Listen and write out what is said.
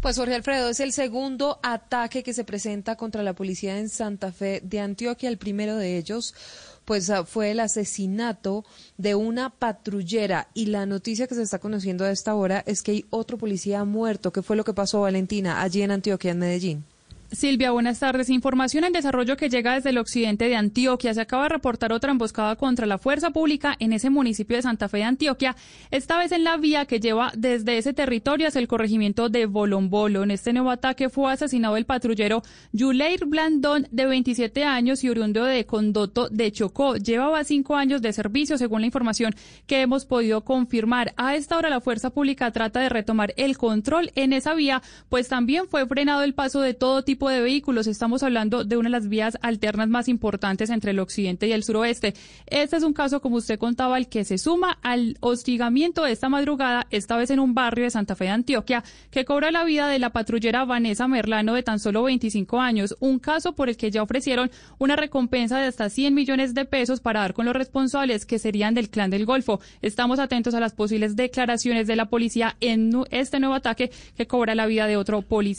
Pues Jorge Alfredo, es el segundo ataque que se presenta contra la policía en Santa Fe de Antioquia. El primero de ellos pues ah, fue el asesinato de una patrullera y la noticia que se está conociendo a esta hora es que hay otro policía muerto. ¿Qué fue lo que pasó, Valentina, allí en Antioquia, en Medellín? Silvia, buenas tardes. Información en desarrollo que llega desde el occidente de Antioquia. Se acaba de reportar otra emboscada contra la fuerza pública en ese municipio de Santa Fe de Antioquia, esta vez en la vía que lleva desde ese territorio hacia el corregimiento de Bolombolo. En este nuevo ataque fue asesinado el patrullero Yuleir Blandón, de 27 años y oriundo de Condoto de Chocó. Llevaba cinco años de servicio, según la información que hemos podido confirmar. A esta hora la fuerza pública trata de retomar el control en esa vía, pues también fue frenado el paso de todo de vehículos. Estamos hablando de una de las vías alternas más importantes entre el occidente y el suroeste. Este es un caso, como usted contaba, el que se suma al hostigamiento de esta madrugada, esta vez en un barrio de Santa Fe de Antioquia, que cobra la vida de la patrullera Vanessa Merlano de tan solo 25 años. Un caso por el que ya ofrecieron una recompensa de hasta 100 millones de pesos para dar con los responsables que serían del clan del Golfo. Estamos atentos a las posibles declaraciones de la policía en este nuevo ataque que cobra la vida de otro policía.